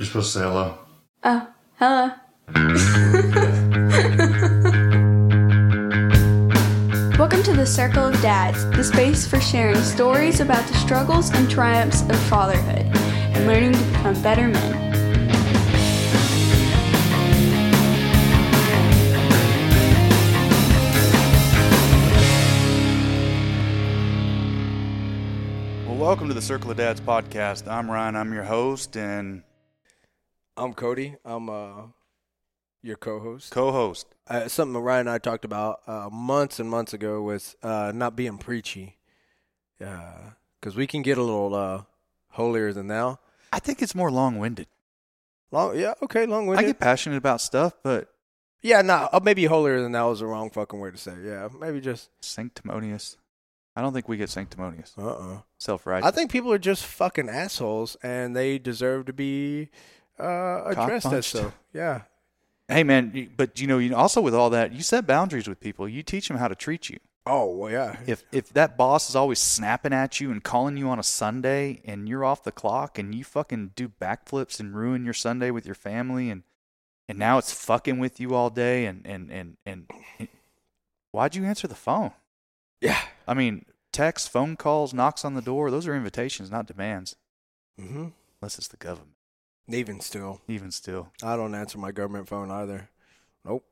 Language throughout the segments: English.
You're supposed to say hello. Oh, hello. Welcome to the Circle of Dads, the space for sharing stories about the struggles and triumphs of fatherhood and learning to become better men. Well, welcome to the Circle of Dads podcast. I'm Ryan. I'm your host and I'm Cody. I'm uh, your co-host. co-host. Uh, something Ryan and I talked about uh, months and months ago was uh, not being preachy, because we can get a little uh, holier than thou. I think it's more long-winded. Long, yeah, okay, long-winded. I get passionate about stuff, but yeah, no, uh, maybe holier than thou is the wrong fucking word to say. Yeah, maybe just sanctimonious. I don't think we get sanctimonious. uh uh Self-righteous. I think people are just fucking assholes, and they deserve to be uh, addressed as Cock-punched. so. Yeah, hey man, but you know, you also with all that, you set boundaries with people. You teach them how to treat you. Oh well, yeah. If if that boss is always snapping at you and calling you on a Sunday and you're off the clock and you fucking do backflips and ruin your Sunday with your family and and now it's fucking with you all day and and and and, and why'd you answer the phone? yeah. I mean, text, phone calls, knocks on the door, those are invitations, not demands. Mm-hmm. Unless it's the government. Even still, Even still. I don't answer my government phone either. Nope.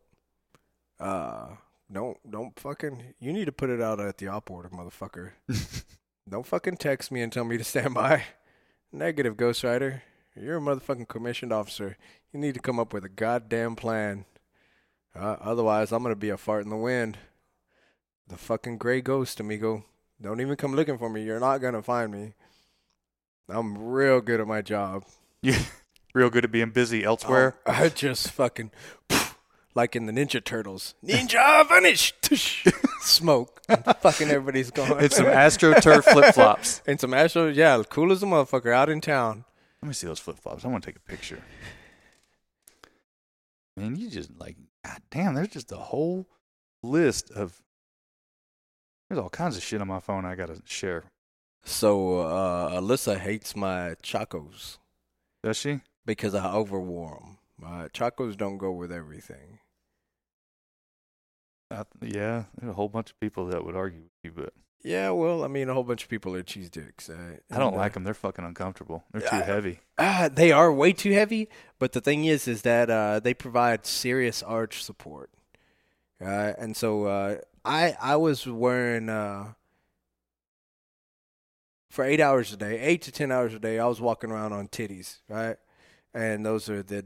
Uh, don't don't fucking. You need to put it out at the op order, motherfucker. don't fucking text me and tell me to stand by. Negative, Ghost Rider. You're a motherfucking commissioned officer. You need to come up with a goddamn plan. Uh, otherwise, I'm gonna be a fart in the wind. The fucking gray ghost, amigo. Don't even come looking for me. You're not gonna find me. I'm real good at my job. You real good at being busy elsewhere. Oh, I just fucking like in the Ninja Turtles. Ninja vanish. Smoke. Fucking everybody's gone. It's some AstroTurf flip flops. and some Astro, yeah, cool as a motherfucker out in town. Let me see those flip flops. I want to take a picture. Man, you just like, God damn, there's just a whole list of. There's all kinds of shit on my phone I gotta share. So uh, Alyssa hates my Chacos Does she? Because I overwore them. My Chacos don't go with everything. I, yeah, there's a whole bunch of people that would argue with you, but Yeah, well, I mean, a whole bunch of people are cheese dicks. Uh, I don't uh, like them. They're fucking uncomfortable. They're too Yeah. heavy. Ah, they are way too heavy. But the thing is, is that uh, they provide serious arch support. Uh, and so uh, I I was wearing uh, for eight hours a day, eight to ten hours a day. I was walking around on titties, right? And those are the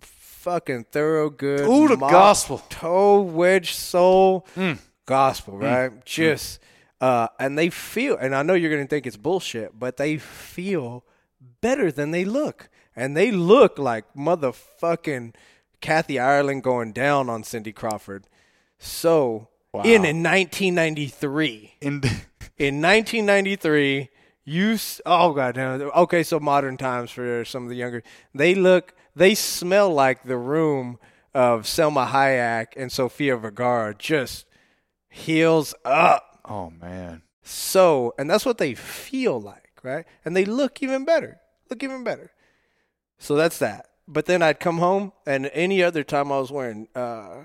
fucking thorough good. Ooh, the gospel. toe wedge sole Mm. gospel, right? Just uh, and they feel, and I know you're gonna think it's bullshit, but they feel better than they look, and they look like motherfucking Kathy Ireland going down on Cindy Crawford. So in in 1993, In in 1993, you oh god damn it. okay, so modern times for some of the younger, they look, they smell like the room of Salma Hayek and Sofia Vergara, just heels up. oh man, So, and that's what they feel like, right? And they look even better, look even better. So that's that. But then I'd come home, and any other time I was wearing uh,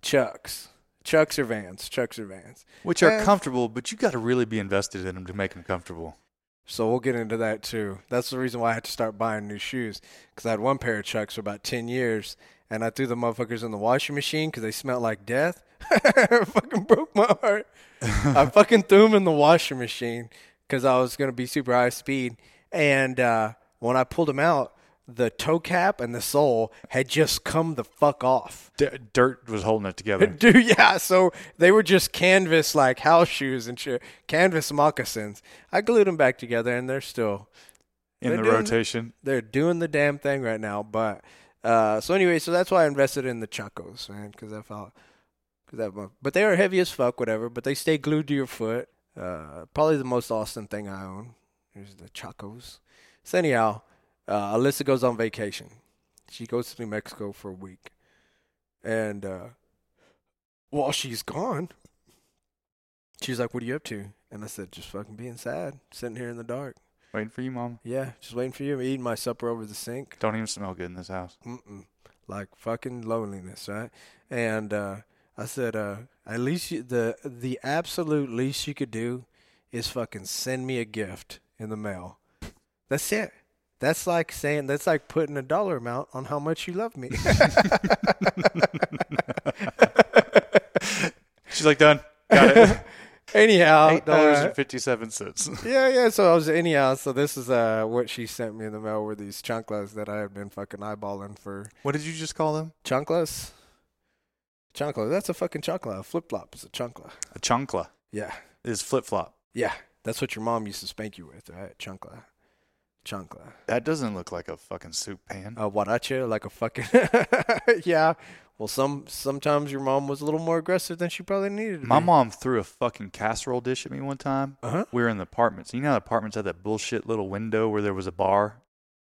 Chucks, Chucks or Vans, Chucks or Vans. which are Eh. comfortable, but you got to really be invested in them to make them comfortable. So we'll get into that too. That's the reason why I had to start buying new shoes because I had one pair of Chucks for about ten years, and I threw the motherfuckers in the washing machine because they smelled like death. fucking broke my heart. I fucking threw them in the washing machine because I was gonna be super high speed, and uh, when I pulled them out, the toe cap and the sole had just come the fuck off. D- dirt was holding it together. Dude, yeah. So they were just canvas like house shoes and shit, canvas moccasins. I glued them back together, and they're still in They're the doing- rotation. they're doing the damn thing right now. But uh, so anyway, so that's why I invested in the Chacos, man, because I felt, cause that, but they are heavy as fuck, whatever. But they stay glued to your foot. Uh, probably the most Austin thing I own is the Chacos. So anyhow, uh, Alyssa goes on vacation. She goes to New Mexico for a week, and uh, while she's gone, she's like, "What are you up to?" And I said, "Just fucking being sad, sitting here in the dark." Waiting for you, mom. Yeah, just waiting for you. I'm eating my supper over the sink. Don't even smell good in this house. Mm-mm. Like fucking loneliness, right? And uh, I said, uh, at least you, the the absolute least you could do is fucking send me a gift in the mail. That's it. That's like saying that's like putting a dollar amount on how much you love me. She's like, done. Got it. anyhow, Eight dollars uh, and fifty-seven cents. yeah, yeah. So I was anyhow. So this is uh what she sent me in the mail were these chanclas that I had been fucking eyeballing for What did you just call them? chanclas. Chancla. That's a fucking chancla. Flip flop is a chancla. A chancla Yeah, is flip-flop. yeah. That's what your mom used to spank you with, right? Chancla. Chancla. That doesn't look like a fucking soup pan. A huarache, like a fucking. yeah. Well, some sometimes your mom was a little more aggressive than she probably needed to My be. mom threw a fucking casserole dish at me one time. Uh huh. We were in the apartments. You know, how the apartments had that bullshit little window where there was a bar.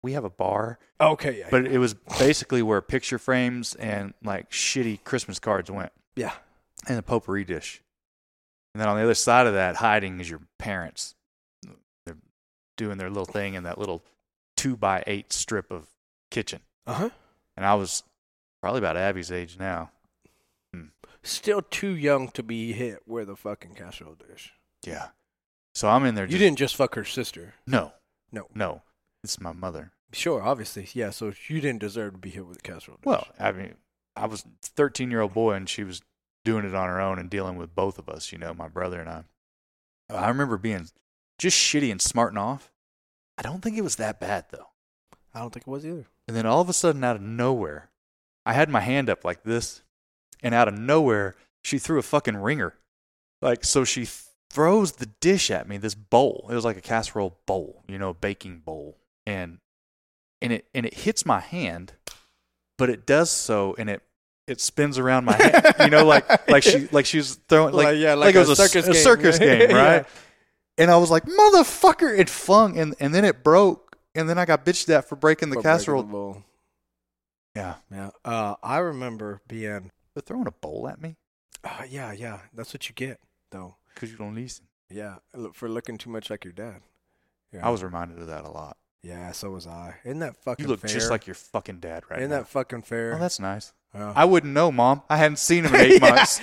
We have a bar, Okay. Yeah. but it was basically where picture frames and like shitty Christmas cards went, yeah. and a potpourri dish. And then on the other side of that, hiding is your parents. Doing their little thing in that little two by eight strip of kitchen. Uh huh. And I was probably about Abby's age now. Still too young to be hit with a fucking casserole dish. Yeah. So I'm in there. You didn't just fuck her sister. No. No. No. It's my mother. Sure, obviously, yeah. So you didn't deserve to be hit with a casserole dish. Well, I mean, I was a 13 year old boy and she was doing it on her own and dealing with both of us, you know, my brother and I. I remember being just shitty and smarting off. I don't think it was that bad though. I don't think it was either. And then all of a sudden, out of nowhere, I had my hand up like this, and out of nowhere, she threw a fucking ringer. Like, so she throws the dish at me, this bowl. It was like a casserole bowl, you know, a baking bowl. And and it and it hits my hand, but it does so and it it spins around my hand. You know, like like she like she was throwing like, yeah, like, it was a, circus a game. circus game, Yeah. And I was like, motherfucker, it flung and, and then it broke. And then I got bitched at for breaking the For breaking casserole. the bowl. yeah. Yeah. Uh, I remember being. They're throwing a bowl at me Uh, yeah, yeah. That's what you get, though. because you don't listen. Yeah, look, for looking too much like your dad. Yeah. I was reminded of that a lot. Yeah, so was I. Isn't that fucking You look fair? just like your fucking dad right Isn't now. that fucking fair? oh, that's nice. Yeah. I wouldn't know, Mom. I hadn't seen him in eight months.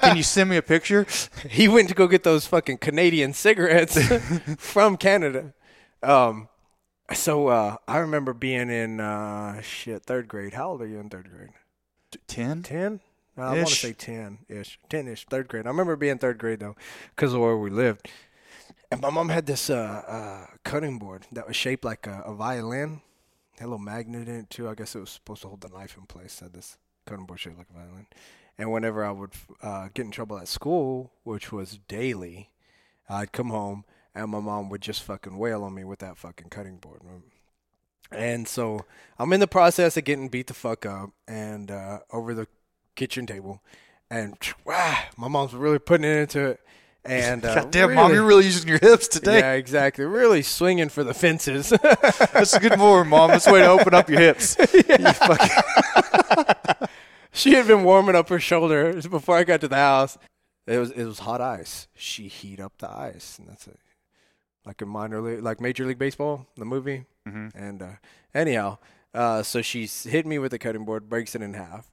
Can you send me a picture? he went to go get those fucking Canadian cigarettes from Canada. Um, so uh, I remember being in uh, shit third grade. How old are you in third grade? Ten? Ten? I want to say ten ish, ten ish, third grade. I remember being third grade though, because of where we lived. And my mom had this uh, uh, cutting board that was shaped like a, a violin. Had a little magnet in it too. I guess it was supposed to hold the knife in place. Had this cutting board shaped like a violin. And whenever I would uh, get in trouble at school, which was daily, I'd come home and my mom would just fucking wail on me with that fucking cutting board. And so I'm in the process of getting beat the fuck up and uh, over the kitchen table, and wow, my mom's really putting it into it. And uh, God damn, really, Mom, you're really using your hips today. yeah, exactly, really swinging for the fences. That's a good move, Mom. That's a way to open up your hips. You fucking- she had been warming up her shoulder before I got to the house. It was it was hot ice. She heat up the ice, and that's it. Like a minor league, like Major League Baseball, the movie. Mhm. And uh, anyhow, uh, so she's hit me with the cutting board, breaks it in half,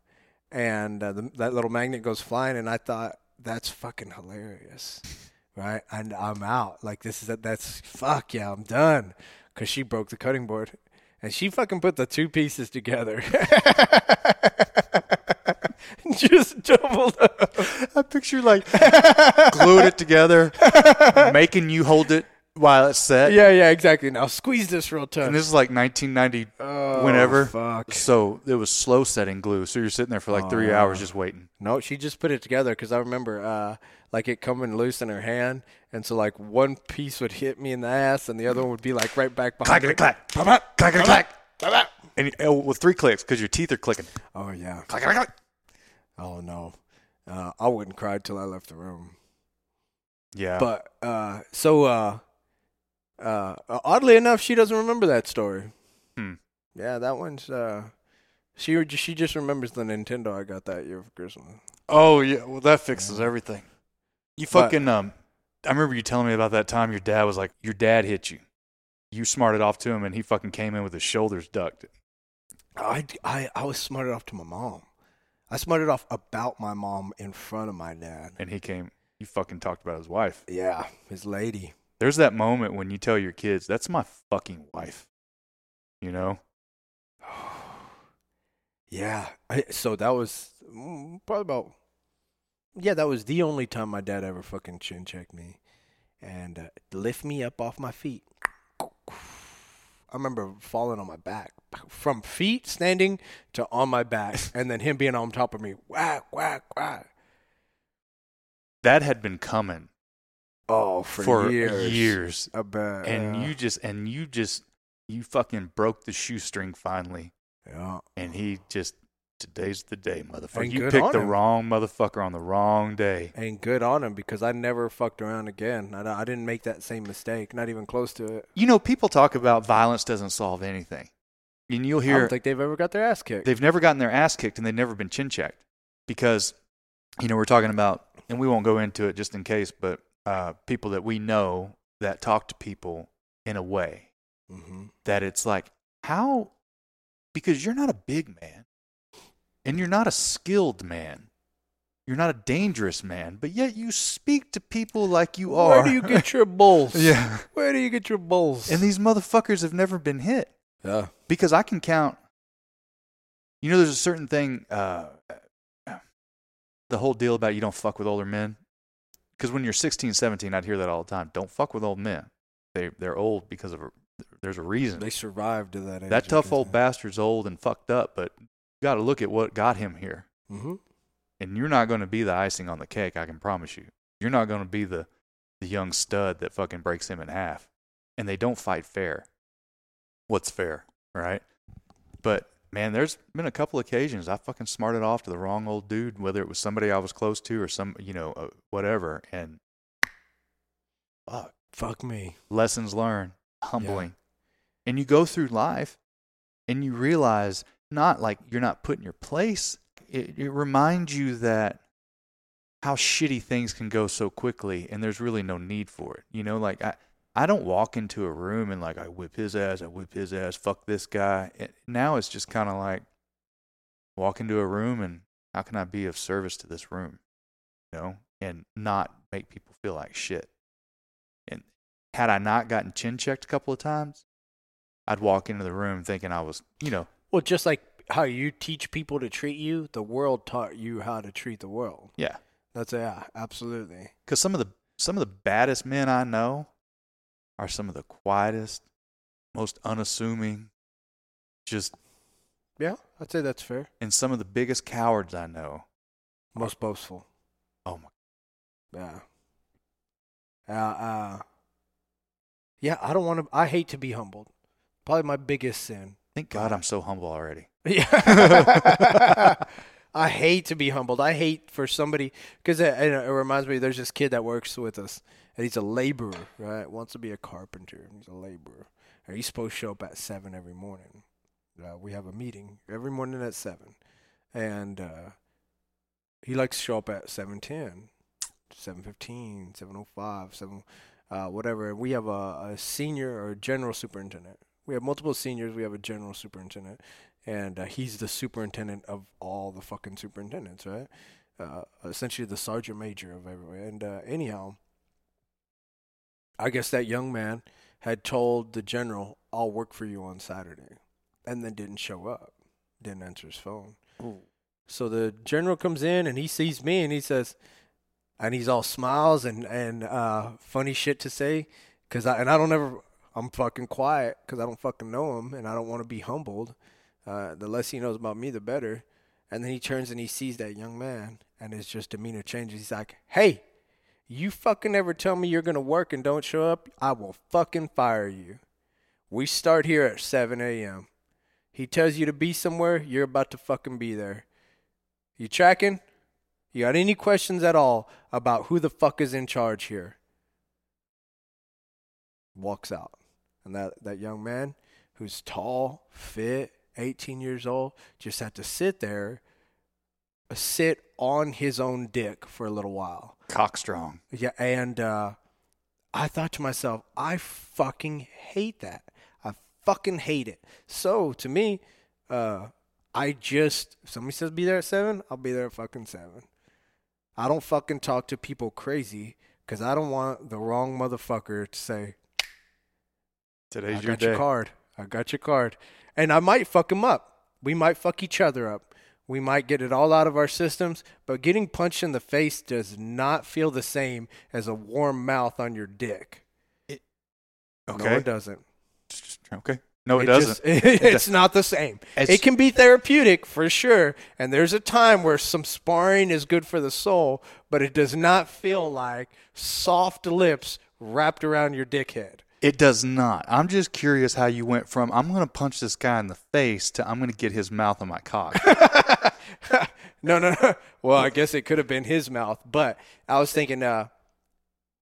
and uh, the, that little magnet goes flying. And I thought that's fucking hilarious, right? And I'm out. Like this is that's fuck yeah, I'm done. Cause she broke the cutting board, and she fucking put the two pieces together. Just doubled up. I picture like glued it together, making you hold it while it's set. Yeah, yeah, exactly. Now squeeze this real tough. And this is like 1990. oh, whenever. Fuck. So it was slow setting glue. So you're sitting there for like three Oh. hours just waiting. No, she just put it together because I remember uh, like it coming loose in her hand, and so like one piece would hit me in the ass, and the other one would be like right back behind. Clackety me. clack. Clackety clack. Clack, and with three clicks because your teeth are clicking. Oh yeah. Clackety clack. Oh no. Uh, I wouldn't cry till I left the room. Yeah. But uh, so uh, uh, oddly enough, she doesn't remember that story. Hmm. Yeah, that one's. Uh, she she just remembers the Nintendo I got that year for Christmas. oh yeah. Well, that fixes everything. You But- fucking um. I remember you telling me about that time your dad was like, your dad hit you. you smarted off to him, and he fucking came in with his shoulders ducked. I, I, I was smarted off to my mom. I smarted off about my mom in front of my dad. and he came. You fucking talked about his wife. Yeah, his lady. There's that moment when you tell your kids, "That's my fucking wife." You know, Yeah. I, so that was mm, probably about. Yeah, that was the only time my dad ever fucking chin checked me, and uh, lift me up off my feet. I remember falling on my back from feet standing to on my back, and then him being on top of me. Whack, whack, whack. that had been coming Oh, for, years. years, I bet. and yeah. you just and you just you fucking broke the shoestring finally, Yeah. and he just today's the day, motherfucker. And you picked the him. wrong motherfucker on the wrong day. And good on him because I never fucked around again. I, I didn't make that same mistake, not even close to it. You know, people talk about violence doesn't solve anything, and you'll I hear don't think they've ever got their ass kicked. they've never gotten their ass kicked and they've never been chin checked because you know we're talking about and we won't go into it just in case but uh, people that we know that talk to people in a way mm-hmm. that it's like how because you're not a big man and you're not a skilled man you're not a dangerous man but yet you speak to people like you are Where do you get your bulls? yeah Where do you get your bulls? and these motherfuckers have never been hit yeah. because I can count. You know, there's a certain thing, uh, the whole deal about you don't fuck with older men. Because when you're 16, 17, I'd hear that all the time. Don't fuck with old men. They they're old because of a, there's a reason. They survived to that age. that tough old bastard's old and fucked up, but you got to look at what got him here. Mm-hmm. And you're not going to be the icing on the cake. I can promise you. You're not going to be the the young stud that fucking breaks him in half. And they don't fight fair. What's fair, right? But man, there's been a couple occasions I fucking smarted off to the wrong old dude, whether it was somebody I was close to or some, you know, uh, whatever. And fuck, Fuck me. lessons learned, humbling. And you go through life and you realize not like you're not put in your place. It, it reminds you that how shitty things can go so quickly and there's really no need for it. You know, like I, I don't walk into a room and like I whip his ass, I whip his ass, fuck this guy. It, now it's just kind of like walk into a room and how can I be of service to this room? You know, and not make people feel like shit. And had I not gotten chin checked a couple of times, I'd walk into the room thinking I was, you know, Well, just like how you teach people to treat you, the world taught you how to treat the world. yeah. That's yeah, absolutely. Because some of the some of the baddest men I know are some of the quietest, most unassuming, just Yeah, I'd say that's fair. and some of the biggest cowards I know. Most boastful. Oh my! Yeah. Uh, uh, yeah, I don't want to. I hate to be humbled. Probably my biggest sin. Thank God I'm so humble already. Yeah. I hate to be humbled. I hate for somebody because it, it it reminds me. There's this kid that works with us, and he's a laborer, right? Wants to be a carpenter. He's a laborer, and he's supposed to show up at seven every morning. Uh, we have a meeting every morning at seven, and uh, he likes to show up at seven ten, seven fifteen, seven o five, seven, uh, whatever. We have a, a senior or general superintendent. We have multiple seniors. We have a general superintendent and uh, he's the superintendent of all the fucking superintendents, right? Uh, essentially the sergeant major of everywhere. And uh, anyhow, I guess that young man had told the general, "I'll work for you on Saturday," and then didn't show up, didn't answer his phone. So the general comes in and he sees me and he says, and he's all smiles and and uh, funny shit to say, cause I and I don't ever. I'm fucking quiet because I don't fucking know him and I don't want to be humbled. Uh, the less he knows about me, the better. And then he turns and he sees that young man, and his just demeanor changes. He's like, "Hey, you fucking ever tell me you're gonna work and don't show up, I will fucking fire you. We start here at 7 a.m. He tells you to be somewhere, you're about to fucking be there. You tracking? You got any questions at all about who the fuck is in charge here?" Walks out, and that that young man, who's tall, fit, 18 years old, just had to sit there, sit on his own dick for a little while. Cockstrong. Yeah, and uh, I thought to myself, I fucking hate that. I fucking hate it. So to me, uh, I just if somebody says be there at seven, I'll be there at fucking seven. I don't fucking talk to people crazy because I don't want the wrong motherfucker to say, Today's I your got day. your card. I got your card. And I might fuck him up. We might fuck each other up. We might get it all out of our systems, but getting punched in the face does not feel the same as a warm mouth on your dick. Okay. No, it doesn't. Okay. No, it, just- doesn't. it's not the same. It's- it can be therapeutic for sure, and there's a time where some sparring is good for the soul, but it does not feel like soft lips wrapped around your dickhead. It does not. I'm just curious how you went from I'm going to punch this guy in the face to I'm going to get his mouth on my cock. no, no, no. Well, I guess it could have been his mouth, but I was thinking, uh,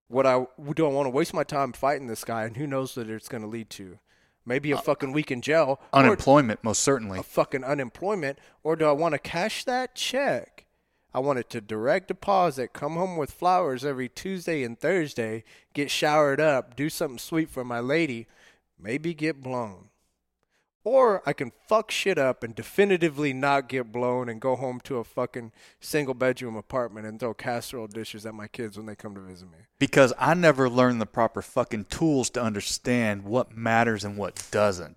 what I do I want to waste my time fighting this guy, and who knows what it's going to lead to? Maybe a fucking week in jail, Unemployment, most certainly. a fucking unemployment, or do I want to cash that check? I want it to direct deposit, come home with flowers every Tuesday and Thursday, get showered up, do something sweet for my lady, maybe get blown. Or I can fuck shit up and definitively not get blown and go home to a fucking single bedroom apartment and throw casserole dishes at my kids when they come to visit me. Because I never learned the proper fucking tools to understand what matters and what doesn't.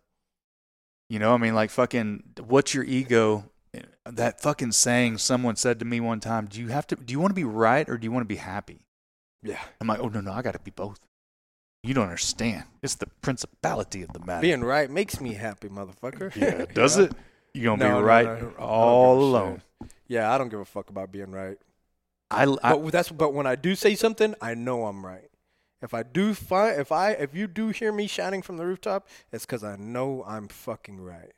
You know, I mean, like fucking, what's your ego? That fucking saying someone said to me one time, do you have to, do you want to be right or do you want to be happy? Yeah. I'm like, oh, no, no, I got to be both. You don't understand. It's the principality of the matter. Being right makes me happy, motherfucker. yeah, does You know? it? You're going to No, be right no, don't all alone. Yeah, I don't give a fuck about being right. I, I, but that's but when I do say something, I know I'm right. If I do find if I if you do hear me shouting from the rooftop, it's because I know I'm fucking right.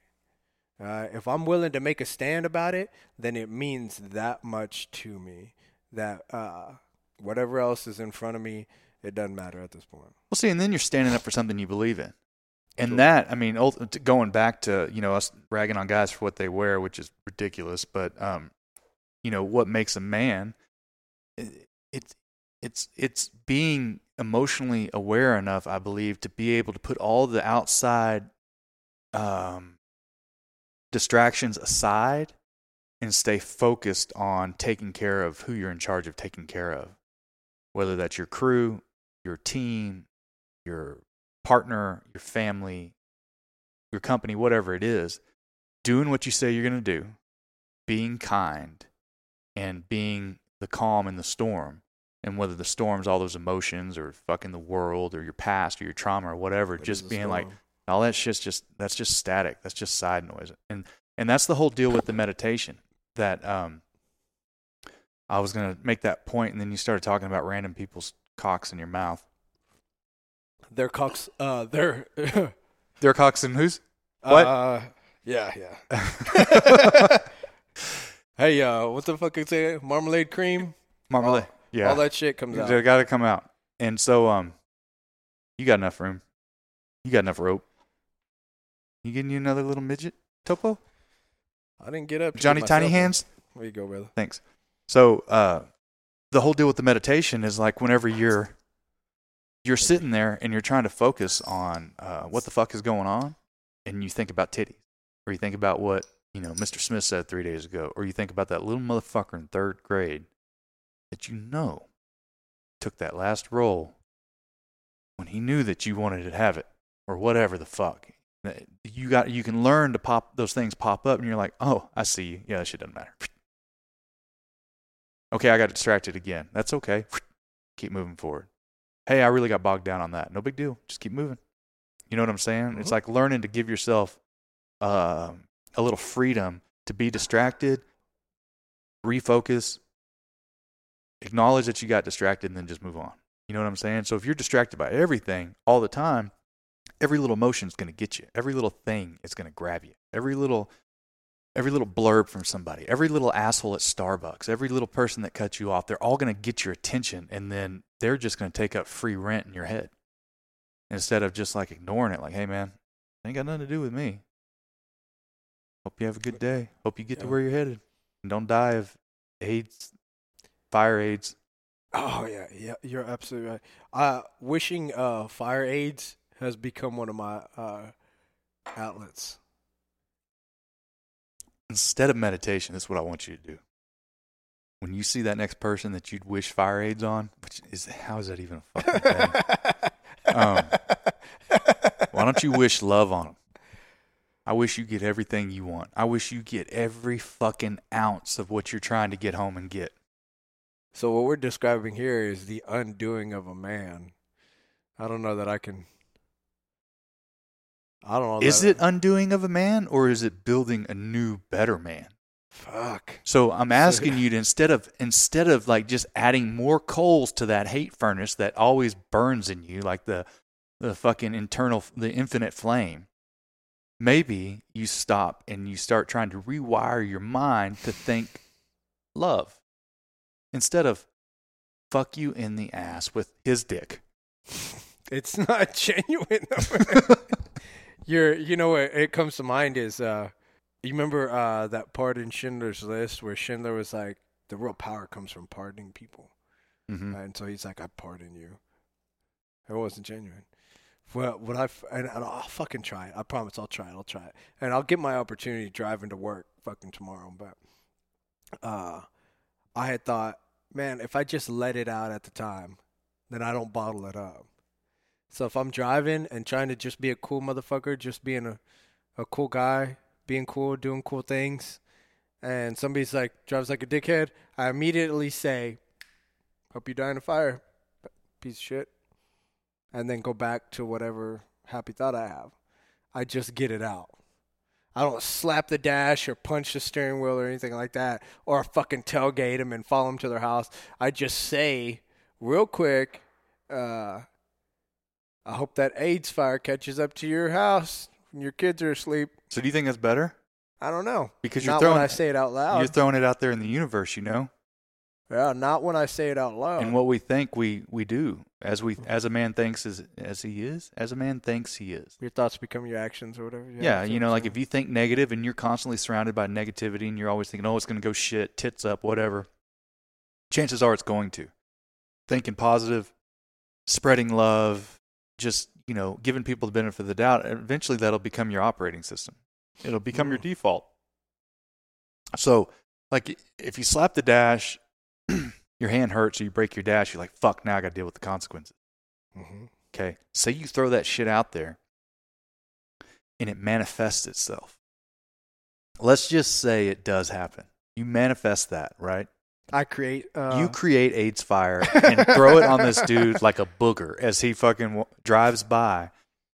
Uh, if I'm willing to make a stand about it, then it means that much to me. That uh, whatever else is in front of me, it doesn't matter at this point. Well, see, and then you're standing up for something you believe in. And Sure. that, I mean, going back to, you know, us ragging on guys for what they wear, which is ridiculous, but, um, you know, what makes a man, it, it's, it's, it's being emotionally aware enough, I believe, to be able to put all the outside um, distractions aside and stay focused on taking care of who you're in charge of taking care of, whether that's your crew, your team, your partner, your family, your company, whatever it is, doing what you say you're going to do, being kind, and being the calm in the storm. And whether the storm's all those emotions or fucking the world or your past or your trauma or whatever, just being like, all that shit's just that's just static. That's just side noise. And and that's the whole deal with the meditation. That um I was gonna make that point and then you started talking about random people's cocks in your mouth. their cocks, uh, their Their cocks and whose? What? Uh, yeah, yeah. hey, uh, what the fuck is it? Marmalade cream? Marmalade. yeah. All that shit comes out. They gotta come out. And so um you got enough room. You got enough rope. You getting you another little midget, Topo? I didn't get up. to Johnny Tiny. Hands? There you go, brother. Thanks. So uh, the whole deal with the meditation is like whenever you're you're sitting there and you're trying to focus on uh, what the fuck is going on, and you think about titties, or you think about what you know Mr. Smith said three days ago, or you think about that little motherfucker in third grade that you know took that last roll when he knew that you wanted to have it, or whatever the fuck. You got you can learn to pop those things pop up, and you're like, oh, I see you. Yeah, that shit doesn't matter. Okay, I got distracted again. That's okay. Keep moving forward. Hey, I really got bogged down on that. No big deal. Just keep moving. You know what I'm saying? It's Mhm. like learning to give yourself um a little freedom to be distracted, refocus, acknowledge that you got distracted, and then just move on. You know what I'm saying? So if you're distracted by everything all the time, every little motion is going to get you. Every little thing is going to grab you. Every little every little blurb from somebody, every little asshole at Starbucks, every little person that cuts you off, they're all going to get your attention and then they're just going to take up free rent in your head. Instead of just like ignoring it like, "Hey man, ain't got nothing to do with me. Hope you have a good day. Hope you get to where you're headed. And don't die of AIDS, fire AIDS. Oh yeah, yeah, you're absolutely right. Uh, wishing uh, fire aids has become one of my uh, outlets. Instead of meditation, this is what I want you to do. When you see that next person that you'd wish fire aids on, which is how is that even a fucking thing? Um, Why don't you wish love on them? I wish you get everything you want. I wish you get every fucking ounce of what you're trying to get home and get. So what we're describing here is the undoing of a man. I don't know that I can. I don't know. Is it undoing of a man or is it building a new, better man? Fuck. So I'm asking you to instead of instead of like just adding more coals to that hate furnace that always burns in you, like the the fucking internal the infinite flame. Maybe you stop and you start trying to rewire your mind to think love instead of fuck you in the ass with his dick. It's not genuine. You're, you know what it comes to mind is, uh, you remember uh, that part in Schindler's List where Schindler was like, the real power comes from pardoning people, hmm and so he's like, I pardon you. It wasn't genuine. Well, what I and and I'll fucking try it. I promise I'll try it. I'll try it, and I'll get my opportunity driving to work fucking tomorrow. But uh, I had thought, man, if I just let it out at the time, then I don't bottle it up. So if I'm driving and trying to just be a cool motherfucker, just being a, a cool guy, being cool, doing cool things, and somebody's like drives like a dickhead, I immediately say, "Hope you die in a fire, piece of shit," and then go back to whatever happy thought I have. I just get it out. I don't slap the dash or punch the steering wheel or anything like that, or fucking tailgate them and follow them to their house. I just say real quick, uh, I hope that AIDS fire catches up to your house when your kids are asleep. So do you think that's better? I don't know. Because you're not throwing when I say it out loud. you're throwing it out there in the universe, you know? yeah, not when I say it out loud. and what we think we we do as we as a man thinks as as he is as a man thinks he is your thoughts become your actions or whatever. yeah, that's you know like if you think negative and you're constantly surrounded by negativity and you're always thinking oh it's going to go shit tits up whatever chances are it's going to thinking positive spreading love just you know giving people the benefit of the doubt eventually that'll become your operating system it'll become your default so like if you slap the dash your hand hurts or you break your dash you're like fuck now i gotta deal with the consequences Mhm. Okay. Say you throw that shit out there and it manifests itself. Let's just say it does happen. You manifest that, right? I create. Uh, you create AIDS fire and throw it on this dude like a booger as he fucking w- drives by.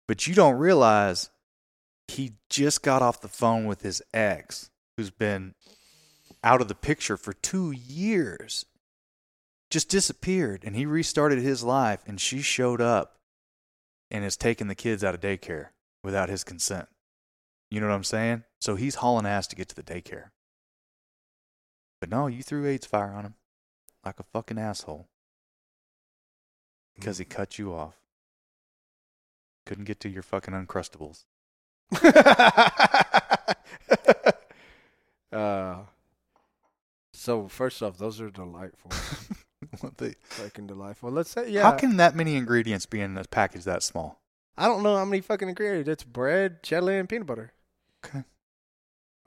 But you don't realize he just got off the phone with his ex who's been out of the picture for two years. Just disappeared and he restarted his life and she showed up and is taking the kids out of daycare without his consent. You know what I'm saying? So he's hauling ass to get to the daycare. But no, you threw AIDS fire on him like a fucking asshole because he cut you off. Couldn't get to your fucking uncrustables. uh, so first off, those are delightful, What the- fucking delightful. Let's say, yeah. How can that many ingredients be in a package that small? I don't know how many fucking ingredients. It's bread, jelly, and peanut butter. Okay.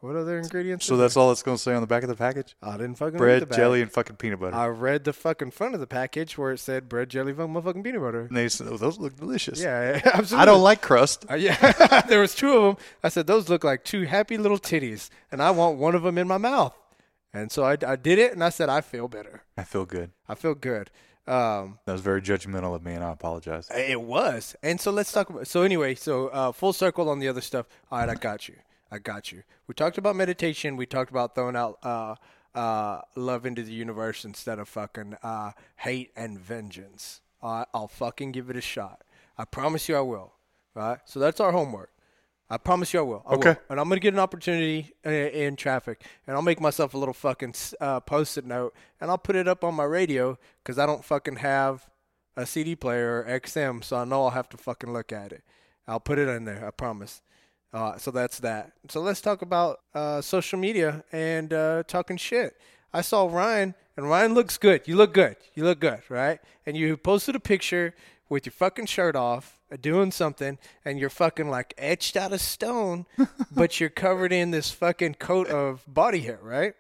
What other ingredients? So that's all it's going to say on the back of the package? I didn't fucking read Bread, the back. jelly, and fucking peanut butter. I read the fucking front of the package where it said bread, jelly, motherfucking peanut butter. and they said, oh, those look delicious. Yeah, absolutely. I don't like crust. Uh, yeah, there was two of them. I said those look like two happy little titties, and I want one of them in my mouth. And so I, I did it, and I said I feel better. I feel good. I feel good. Um, That was very judgmental of me, and I apologize. it was. And so let's talk about. So anyway, so uh, full circle on the other stuff. All right, I got you. I got you. We talked about meditation. We talked about throwing out uh, uh, love into the universe instead of fucking uh, hate and vengeance. I'll fucking give it a shot. I promise you I will. Right. So that's our homework. I promise you I will. I Okay. will. And I'm going to get an opportunity in, in traffic. And I'll make myself a little fucking uh, post it note. And I'll put it up on my radio because I don't fucking have a CD player or XM. So I know I'll have to fucking look at it. I'll put it in there. I promise. Uh, so that's that. So let's talk about uh, social media and uh, talking shit. I saw Ryan, and Ryan looks good. You look good. You look good, right? And you posted a picture with your fucking shirt off, doing something and you're fucking like etched out of stone, but you're covered in this fucking coat of body hair, right?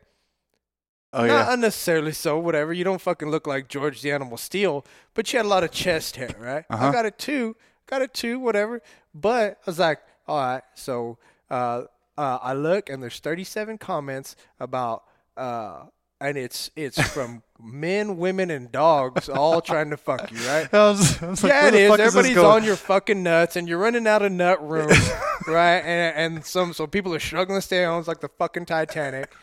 Oh yeah. Not yeah. unnecessarily so, whatever. You don't fucking look like George the Animal Steele, but you had a lot of chest hair, right? I Uh-huh. got it too. Got it too, whatever. But I was like, all right, so uh, uh, I look and there's 37 comments about, uh, and it's it's from men, women, and dogs all trying to fuck you, right? I was, I was yeah, where it is. Everybody's on your fucking nuts, and you're running out of nut room, right? And and some so people are struggling to stay on. It's like the fucking Titanic.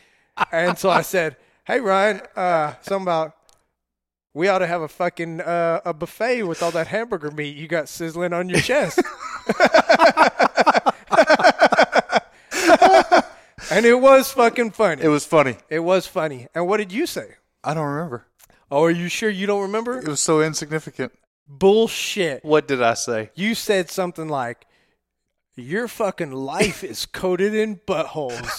And so I said, "Hey Ryan, uh, something about we ought to have a fucking uh, a buffet with all that hamburger meat you got sizzling on your chest." And it was fucking funny. It was funny. It was funny. And what did you say? I don't remember. Oh, are you sure you don't remember? It was so insignificant. Bullshit. What did I say? you said something like, "Your fucking life is coated in buttholes,"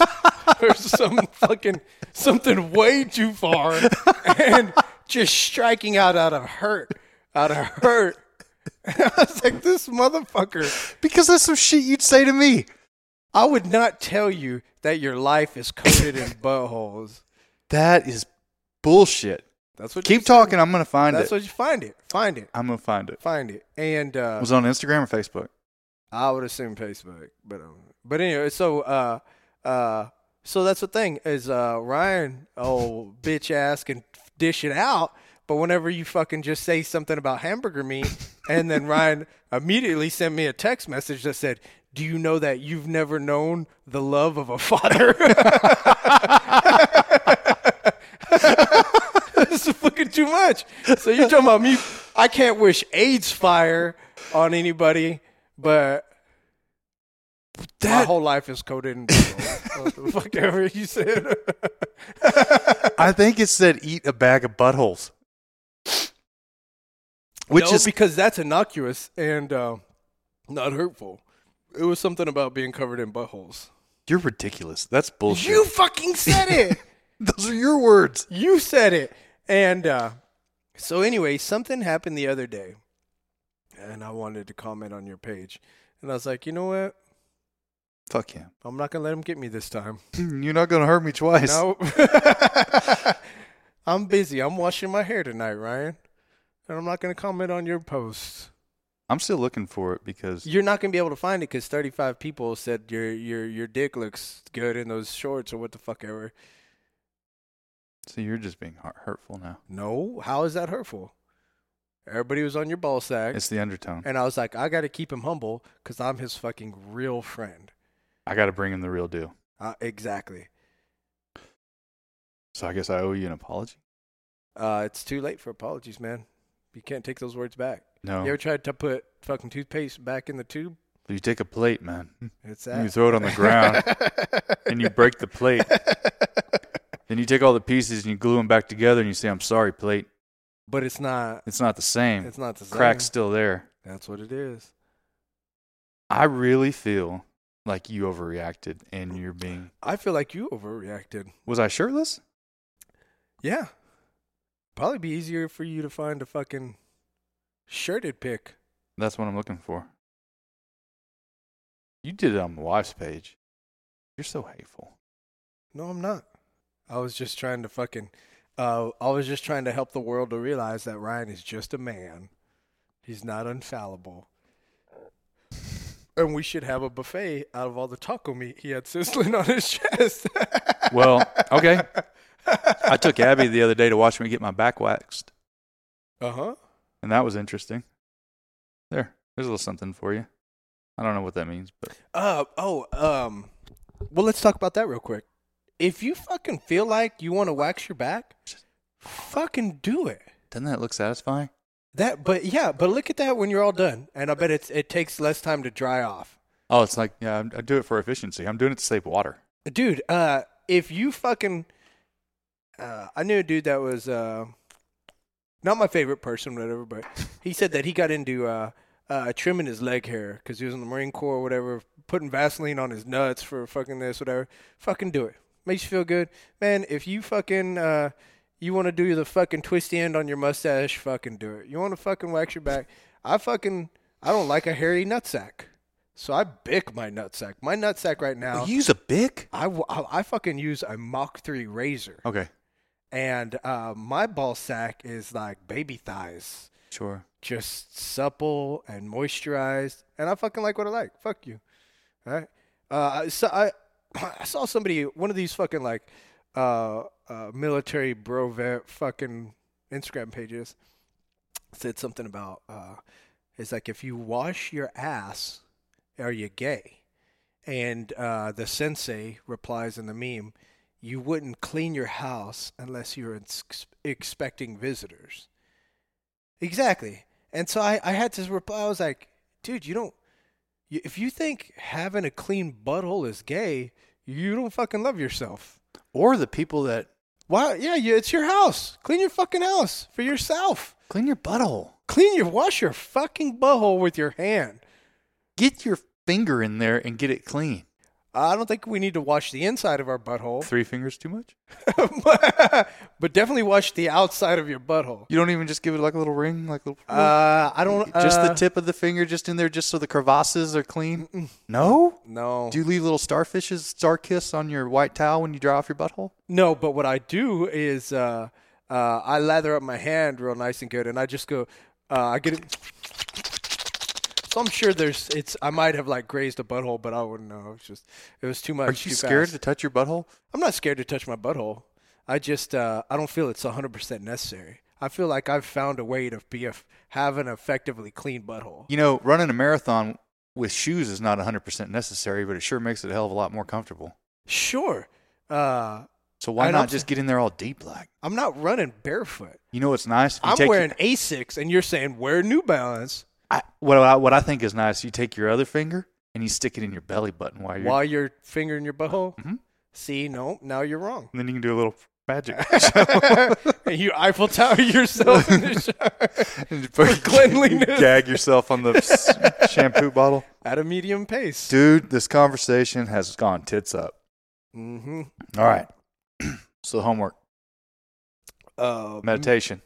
or some fucking something way too far, and just striking out out of hurt, out of hurt. I was like, "This motherfucker." Because that's some shit you'd say to me. I would not tell you that your life is coated in buttholes. That is bullshit. That's what. Keep talking. I'm gonna find That's it. That's what you find it. Find it. I'm gonna find it. Find it. And uh, Was it on Instagram or Facebook? I would assume Facebook, but um, but anyway, so uh uh so that's the thing is uh Ryan, oh bitch ass can dish it out, but whenever you fucking just say something about hamburger meat, and then Ryan immediately sent me a text message that said, "Do you know that you've never known the love of a father?" this is fucking too much. So you're talking about me? I can't wish AIDS fire on anybody, but my That whole life is coded in fuck ever you said. I think it said eat a bag of buttholes. Which no, is because that's innocuous and uh, not hurtful. It was something about being covered in buttholes. you're ridiculous. That's bullshit. You fucking said it. Those are your words. you said it. And uh, so anyway, something happened the other day, and I wanted to comment on your page, and I was like, you know what? Fuck him. I'm not gonna let him get me this time. You're not gonna hurt me twice. No. I'm busy. I'm washing my hair tonight, Ryan. And I'm not going to comment on your post. I'm still looking for it because You're not going to be able to find it because 35 people said your your your dick looks good in those shorts or what the fuck ever. so you're just being hurtful now. No, how is that hurtful? Everybody was on your ball sack, It's the undertone. and I was like, I got to keep him humble because I'm his fucking real friend. I got to bring him the real deal. Uh, exactly. So I guess I owe you an apology. Uh, it's too late for apologies, man. You can't take those words back. No, You ever tried to put fucking toothpaste back in the tube? you take a plate, man, It's and you throw it on the ground, and you break the plate. Then you take all the pieces and you glue them back together, and you say, "I'm sorry, plate." but it's not. It's not the same. It's not the same. Crack's still there. That's what it is. I really feel like you overreacted, and you're being. I feel like you overreacted. Was I shirtless? Yeah. Probably be easier for you to find a fucking shirted pick. That's what I'm looking for. You did it on my wife's page. You're so hateful. No, I'm not. I was just trying to fucking. Uh, I was just trying to help the world to realize that Ryan is just a man. He's not infallible. And we should have a buffet out of all the taco meat he had sizzling on his chest. Well, okay. I took Abby the other day to watch me get my back waxed, Uh huh. And that was interesting. There, there's a little something for you. I don't know what that means, but Uh oh. Um. Well, let's talk about that real quick. If you fucking feel like you want to wax your back, fucking do it. doesn't that look satisfying? That, but yeah, but look at that when you're all done, and I bet it's it takes less time to dry off. Oh, it's like yeah, I do it for efficiency. I'm doing it to save water. Dude, uh, if you fucking, uh, I knew a dude that was uh, not my favorite person, whatever, but he said that he got into uh, uh trimming his leg hair because he was in the Marine Corps, or whatever, putting Vaseline on his nuts for fucking this, whatever. Fucking do it. Makes you feel good, man. If you fucking uh, you want to do the fucking twisty end on your mustache, fucking do it. You want to fucking wax your back? I fucking I don't like a hairy nutsack. So I bick my nutsack. My nutsack right now, You use a Bic? I I fucking use a Mach 3 razor. Okay, And uh, my ball sack is like baby thighs. sure. Just supple and moisturized. And I fucking like what I like. Fuck you. All right. Uh, so I, I saw somebody, one of these fucking like uh, uh, military bro vet fucking Instagram pages said something about uh, it's like if you wash your ass, are you gay? And uh, the sensei replies in the meme, you wouldn't clean your house unless you're ex- expecting visitors. Exactly. And so I, I had to reply. I was like, dude, you don't. You, if you think having a clean butthole is gay, you don't fucking love yourself. Or the people that Why? Yeah, you, it's your house. Clean your fucking house for yourself. clean your butthole. Clean your, wash your fucking butthole with your hand. Get your finger in there and get it clean. I don't think we need to wash the inside of our butthole, Three fingers too much? but definitely wash the outside of your butthole. You don't even just give it like a little ring, like a little. Uh, I don't. just the uh, tip of the finger, just in there, just so the crevasses are clean. No. No. Do you leave little starfishes, star kiss on your white towel when you dry off your butthole? No, but what I do is uh, uh, I lather up my hand real nice and good, and I just go. Uh, I get it. So I'm sure there's. It's. I might have like grazed a butthole, but I wouldn't know. It's just. It was too much. Are too you scared fast. to touch your butthole? I'm not scared to touch my butthole. I just. Uh, I don't feel it's 100 percent necessary. I feel like I've found a way to be a have an effectively clean butthole. You know, running a marathon with shoes is not 100% necessary, but it sure makes it a hell of a lot more comfortable. Sure. Uh, So why not just get in there all deep black? I'm not running barefoot. You know what's nice? I'm take wearing Asics, and you're saying wear New Balance I, what I, what I think is nice. You take your other finger and you stick it in your belly button while you're, while you're fingering your butthole. Mhm. See, no, now you're wrong. and then you can do a little magic. and you Eiffel Tower yourself in the shower And For cleanliness. Gag yourself on the shampoo bottle. at a medium pace. Dude, this conversation has gone tits up. Mm-hmm. All right. so homework, Uh, meditation.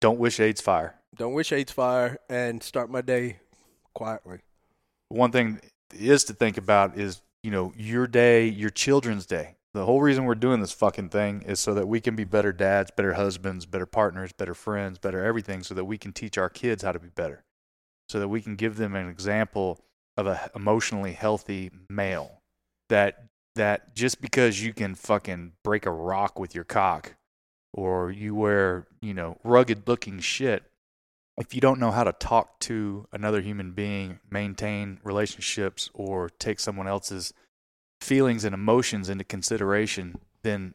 Don't wish AIDS fire. Don't wish AIDS fire and start my day quietly. One thing is to think about is, you know, your day, your children's day. The whole reason we're doing this fucking thing is so that we can be better dads, better husbands, better partners, better friends, better everything, so that we can teach our kids how to be better. So that we can give them an example of a emotionally healthy male. That that just because you can fucking break a rock with your cock or you wear, you know, rugged looking shit, if you don't know how to talk to another human being, maintain relationships, or take someone else's feelings and emotions into consideration, then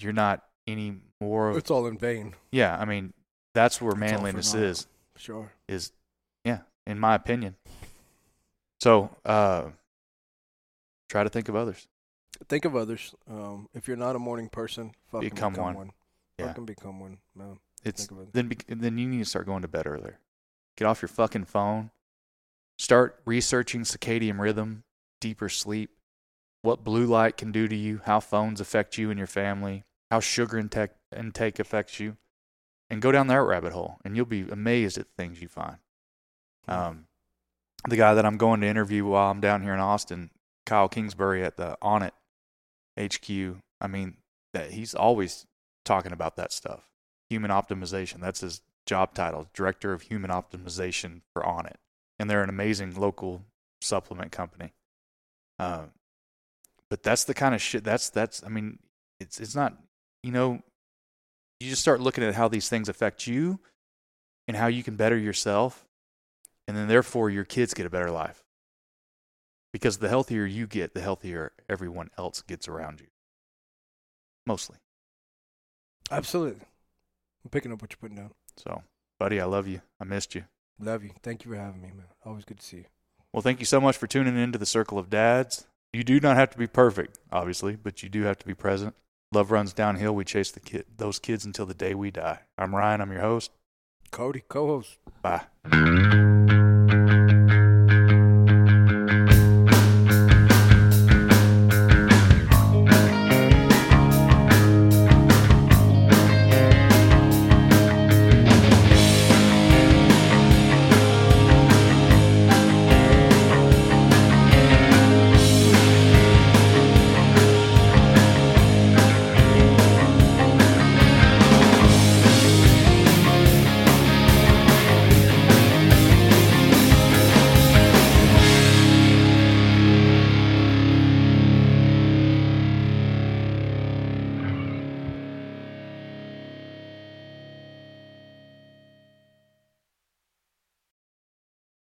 you're not any more of It's all in vain. yeah. I mean, that's where It's manliness is. Sure. Is yeah, in my opinion. So uh, try to think of others. Think of others. Um, if you're not a morning person, fucking Become become, one. one. Yeah. Fucking become one. Man. It's it. then be, then you need to start going to bed earlier. Get off your fucking phone. Start researching circadian rhythm, deeper sleep, what blue light can do to you, how phones affect you and your family, how sugar intake intake affects you, and go down that rabbit hole, and you'll be amazed at the things you find. Um, the guy that I'm going to interview while I'm down here in Austin, Kyle Kingsbury at the Onnit HQ. I mean, that he's always talking about that stuff. Human optimization. That's his job title, Director of Human Optimization for Onnit, and they're an amazing local supplement company. Uh, but that's the kind of shit. That's that's. I mean, it's it's not. You know, you just start looking at how these things affect you, and how you can better yourself, and then therefore your kids get a better life. Because the healthier you get, the healthier everyone else gets around you. Mostly. Absolutely. I'm picking up what you're putting down. So, buddy, I love you. I missed you. Love you. Thank you for having me, man. Always good to see you. Well, thank you so much for tuning in to the Circle of Dads. You do not have to be perfect, obviously, but you do have to be present. Love runs downhill. We chase the kid, those kids until the day we die. I'm Ryan. I'm your host. Cody, co-host. Bye.